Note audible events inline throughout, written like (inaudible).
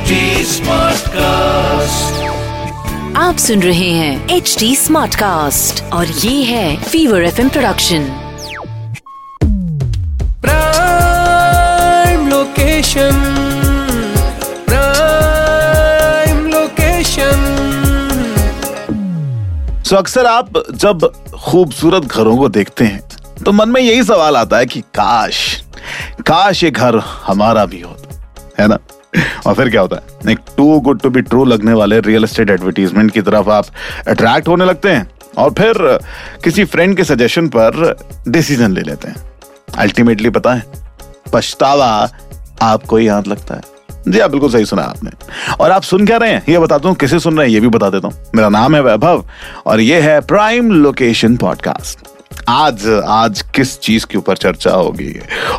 HD Smartcast. आप सुन रहे हैं एच डी स्मार्ट कास्ट और ये है Fever F production prime location prime location so अक्सर आप जब खूबसूरत घरों को देखते हैं तो मन में यही सवाल आता है कि काश काश ये घर हमारा भी होता है ना? और फिर क्या होता है? एक too good to be true लगने वाले रियल एस्टेट एडवर्टीजमेंट की तरफ़ आप अट्रैक्ट होने लगते हैं और फिर किसी फ्रेंड के सजेशन पर डिसीज़न ले लेते हैं। अल्टीमेटली पता है, पछतावा आपको ही हाथ लगता है। जी आप बिल्कुल सही सुना आपने। और आप सुन क्या रहे हैं? ये बताता हूँ, किसे सुन रहे हैं? ये भी बता देता हूँ। मेरा नाम है वैभव और ये है प्राइम लोकेशन पॉडकास्ट आज आज किस चीज़ के ऊपर चर्चा होगी?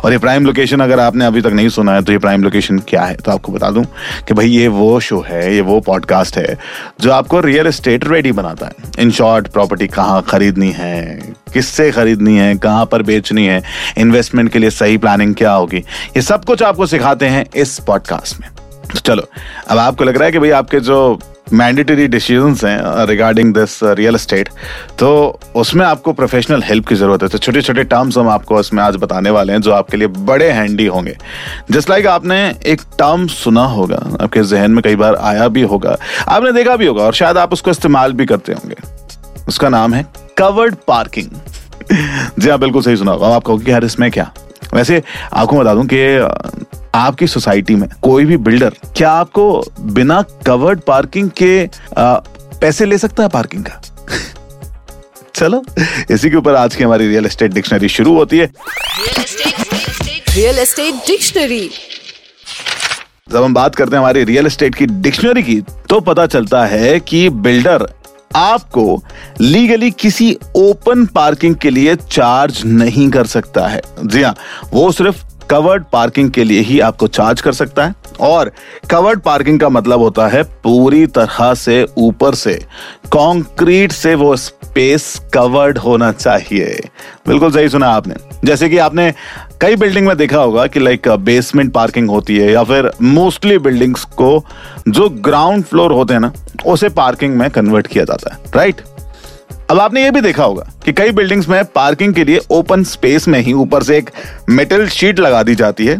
और ये प्राइम लोकेशन अगर आपने अभी तक नहीं सुना है तो ये प्राइम लोकेशन क्या है? तो आपको बता दूँ कि भाई ये वो शो है, ये वो पॉडकास्ट है, जो आपको रियल एस्टेट रेडी बनाता है। इन शॉर्ट प्रॉपर्टी कहाँ खरीदनी है, किससे खरीदनी है, कहाँ पर बेचनी है इन्वेस्टमेंट के लिए सही प्लानिंग क्या होगी? ये सब कुछ आपको सिखाते हैं इस पॉडकास्ट में। तो चलो, अब आपको लग रहा है कि भाई आपके जो मैंडेटरी डिसीजंस हैं रिगार्डिंग दिस रियल एस्टेट तो उसमें आपको प्रोफेशनल हेल्प की ज़रूरत है। तो छोटे छोटे टर्म्स हम आपको इसमें आज बताने वाले हैं, जो आपके लिए बड़े हैंडी होंगे। जस्ट लाइक like आपने एक टर्म सुना होगा, आपके जहन में कई बार आया भी होगा, आपने देखा भी होगा, और शायद आप उसको इस्तेमाल भी करते होंगे। उसका नाम है कवर्ड पार्किंग (laughs) जी हाँ बिल्कुल सही सुना होगा। आप कहोगे यार, इसमें क्या? वैसे आपको बता दूँ कि आपकी सोसाइटी में कोई भी बिल्डर क्या आपको बिना कवर्ड पार्किंग के आ, पैसे ले सकता है पार्किंग का? (laughs) चलो इसी के ऊपर आज की हमारी रियल एस्टेट डिक्शनरी शुरू होती है। Real estate dictionary. जब हम बात करते हैं हमारी रियल एस्टेट की डिक्शनरी की तो पता चलता है कि बिल्डर आपको लीगली किसी ओपन पार्किंग के लिए चार्ज नहीं कर सकता है। जी हाँ वो सिर्फ़ कवर्ड पार्किंग के लिए ही आपको चार्ज कर सकता है। और कवर्ड पार्किंग का मतलब होता है पूरी तरह से ऊपर से। कंक्रीट से वो स्पेस कवर्ड होना चाहिए। बिल्कुल सही सुना आपने। जैसे कि आपने कई बिल्डिंग में देखा होगा कि लाइक बेसमेंट पार्किंग होती है या फिर मोस्टली बिल्डिंग्स को जो ग्राउंड फ्लोर होते हैं ना, उसे पार्किंग में कन्वर्ट किया जाता है। राइट अब आपने ये भी देखा होगा कि कई बिल्डिंग्स में पार्किंग के लिए ओपन स्पेस में ही ऊपर से एक मेटल शीट लगा दी जाती है।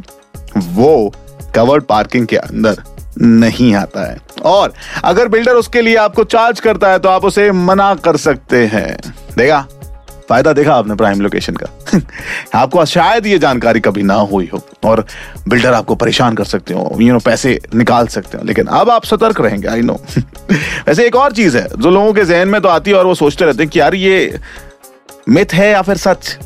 वो कवर्ड पार्किंग के अंदर नहीं आता है। और अगर बिल्डर उसके लिए आपको चार्ज करता है तो आप उसे मना कर सकते हैं। देखा? फ़ायदा देखा आपने प्राइम लोकेशन का। (laughs) आपको शायद ये जानकारी कभी ना हुई हो और बिल्डर आपको परेशान कर सकते हो यू नो पैसे निकाल सकते हो, लेकिन अब आप सतर्क रहेंगे आई नो (laughs) वैसे एक और चीज़ है, जो लोगों के जहन में तो आती है और वो सोचते रहते हैं कि यार ये मिथ है या फिर सच?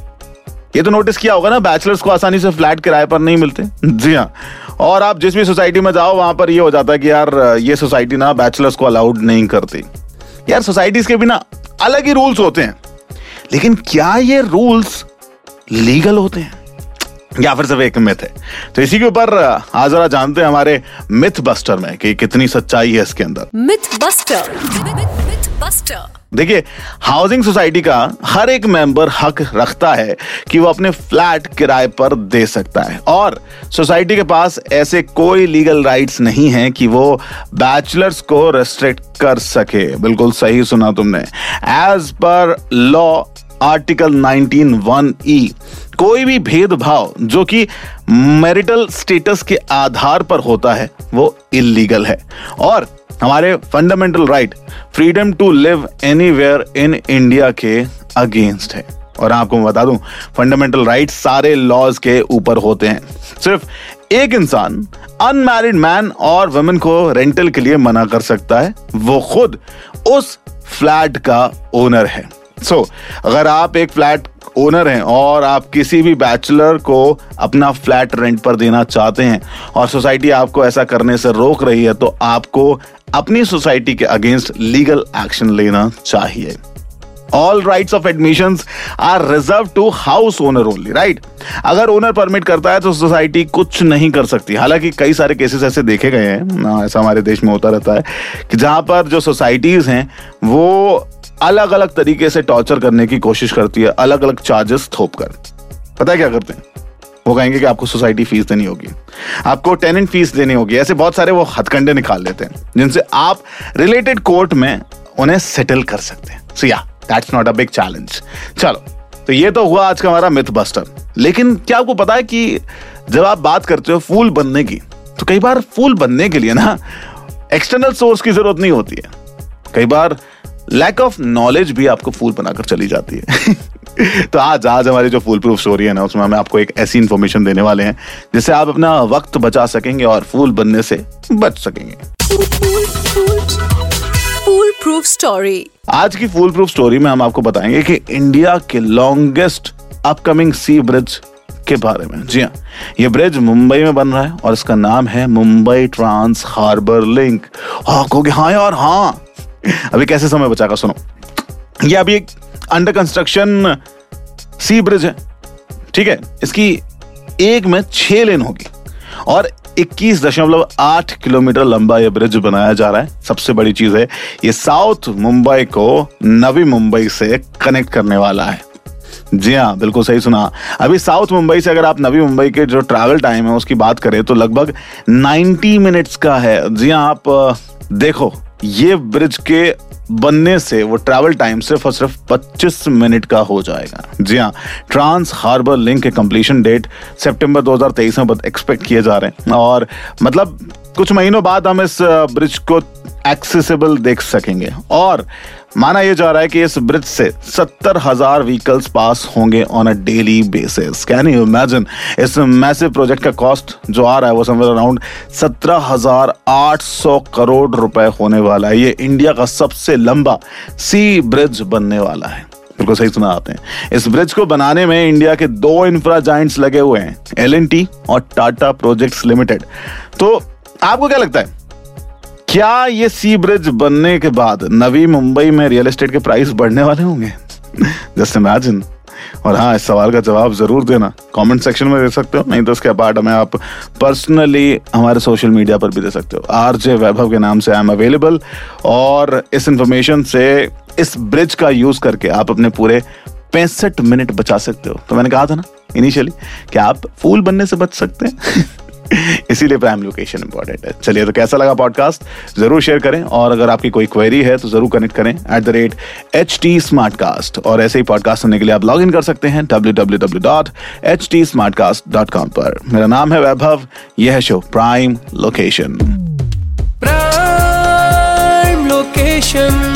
ये तो नोटिस किया होगा ना बैचलर्स को आसानी से फ्लैट किराए पर नहीं मिलते। (laughs) जी हाँ। और आप जिस भी सोसाइटी में जाओ, वहाँ पर ये हो जाता है कि यार, ये सोसाइटी ना बैचलर्स को अलाउड नहीं करती। यार सोसाइटीज के बिना अलग ही रूल्स होते हैं। लेकिन क्या ये रूल्स लीगल होते हैं? या फिर सिर्फ़ एक मिथ है। तो इसी के ऊपर आज जरा जानते हैं हमारे मिथ बस्टर में कि कितनी सच्चाई है इसके अंदर। मिथ बस्टर मिथ बस्टर देखिए हाउसिंग सोसाइटी का हर एक मेंबर हक रखता है कि वो अपने फ्लैट किराए पर दे सकता है। और सोसाइटी के पास ऐसे कोई लीगल राइट्स नहीं है कि वो बैचलर्स को रेस्ट्रिक्ट कर सके। बिल्कुल सही सुना तुमने। एज पर लॉ आर्टिकल 19 ई कोई भी भेदभाव जो कि मैरिटल स्टेटस के आधार पर होता है वो इलीगल है। और हमारे fundamental right freedom to live anywhere in India के अगेंस्ट है। और आपको मैं बता दूँ फंडामेंटल राइट सारे लॉज के ऊपर होते हैं। सिर्फ़ एक इंसान अनमैरिड मैन और वुमेन को रेंटल के लिए मना कर सकता है वो खुद उस फ्लैट का ओनर है। सो so, अगर आप एक फ्लैट ओनर हैं और आप किसी भी बैचलर को अपना फ्लैट रेंट पर देना चाहते हैं और सोसाइटी आपको ऐसा करने से रोक रही है तो आपको अपनी सोसाइटी के अगेंस्ट लीगल एक्शन लेना चाहिए। All rights of admission are reserved to house owner only right अगर ओनर परमिट करता है तो सोसाइटी कुछ नहीं कर सकती। हालाँकि कई सारे केसेस ऐसे देखे गए हैं ऐसा हमारे देश में होता रहता है कि जहाँ पर जो सोसाइटीज हैं, वो अलग अलग तरीके से टॉर्चर करने की कोशिश करती है अलग अलग चार्जेस थोप कर। पता है क्या करते हैं? वो कहेंगे कि आपको सोसाइटी फ़ीस देनी होगी, आपको टेनेंट फ़ीस देनी होगी, ऐसे बहुत सारे वो हथकंडे निकाल लेते हैं, जिनसे आप रिलेटेड कोर्ट में उन्हें सेटल कर सकते हैं। सो या that's not a big challenge चलो तो ये तो हुआ आज का हमारा मिथ बस्टर लेकिन क्या आपको पता है कि जब आप बात करते हो फूल बनने की तो कई बार फूल बनने के लिए ना एक्सटर्नल सोर्स की ज़रूरत नहीं होती है। कई बार लैक ऑफ़ नॉलेज भी आपको फूल बनाकर चली जाती है। (laughs) तो आज आज हमारी जो फूल प्रूफ स्टोरी है ना उसमें हमें आपको एक ऐसी इंफॉर्मेशन देने वाले हैं जिससे आप अपना वक्त बचा सकेंगे और फूल बनने से बच सकेंगे। फूल प्रूफ स्टोरी आज की फूल प्रूफ स्टोरी में हम आपको बताएँगे कि इंडिया के लॉन्गेस्ट अपकमिंग सी ब्रिज के बारे में। जी हाँ ये ब्रिज मुंबई में बन रहा है और इसका नाम है मुंबई ट्रांस हार्बर लिंक। हाँ कहोगे हाँ यार हाँ। अभी कैसे समय बचा सुनो। ये अभी एक अंडर कंस्ट्रक्शन सी ब्रिज है, ठीक है? इसकी एक में छह लेन होगी और 21.8 किलोमीटर लंबा यह ब्रिज बनाया जा रहा है। सबसे बड़ी चीज़ है, ये साउथ मुंबई को नवी मुंबई से कनेक्ट करने वाला है। जी हाँ बिल्कुल सही सुना। अभी साउथ मुंबई से अगर आप नवी मुंबई के जो ट्रैवल टाइम है उसकी बात करें तो लगभग 90 मिनट्स का है। जी हाँ आप देखो। ये ब्रिज के बनने से, वो ट्रैवल टाइम सिर्फ़ और सिर्फ़ 25 मिनट का हो जाएगा। जी हाँ ट्रांस हार्बर लिंक के कंप्लीशन डेट सितंबर 2023 में एक्सपेक्ट किए जा रहे हैं। और मतलब कुछ महीनों बाद हम इस ब्रिज को एक्सेसिबल देख सकेंगे। और माना यह जा रहा है कि इस ब्रिज से सत्तर हज़ार व्हीकल्स पास होंगे on a daily basis can you imagine इस मैसिव प्रोजेक्ट का कॉस्ट जो आ रहा है, वो समवेयर अराउंड सत्रह हज़ार आठ सौ करोड़ रुपए होने वाला है। ये इंडिया का सबसे लंबा सी ब्रिज बनने वाला है। बिल्कुल सही सुना आते हैं इस ब्रिज को बनाने में इंडिया के दो इंफ्रा जाइंट्स लगे हुए हैं एलएनटी और टाटा प्रोजेक्ट्स लिमिटेड तो आपको क्या लगता है? क्या ये सी ब्रिज बनने के बाद नवी मुंबई में रियल एस्टेट के प्राइस बढ़ने वाले होंगे? जस्ट इमेजिन और हाँ इस सवाल का जवाब ज़रूर देना। कमेंट सेक्शन में दे सकते हो, नहीं तो उसके बाद हमें आप पर्सनली हमारे सोशल मीडिया पर भी दे सकते हो। आर जे वैभव के नाम से आई एम अवेलेबल और इस इंफॉर्मेशन से इस ब्रिज का यूज़ करके आप अपने पूरे पैंसठ मिनट बचा सकते हो। तो मैंने कहा था ना इनिशियली कि आप फूल बनने से बच सकते हैं। (laughs) इसीलिए प्राइम लोकेशन इंपॉर्टेंट है। चलिए तो कैसा लगा पॉडकास्ट ज़रूर शेयर करें और अगर आपकी कोई क्वेरी है तो ज़रूर कनेक्ट करें at the rate H T Smartcast और ऐसे ही पॉडकास्ट सुनने के लिए आप लॉग इन कर सकते हैं W W W dot H T Smartcast dot com पर। मेरा नाम है वैभव, यह है show prime location prime location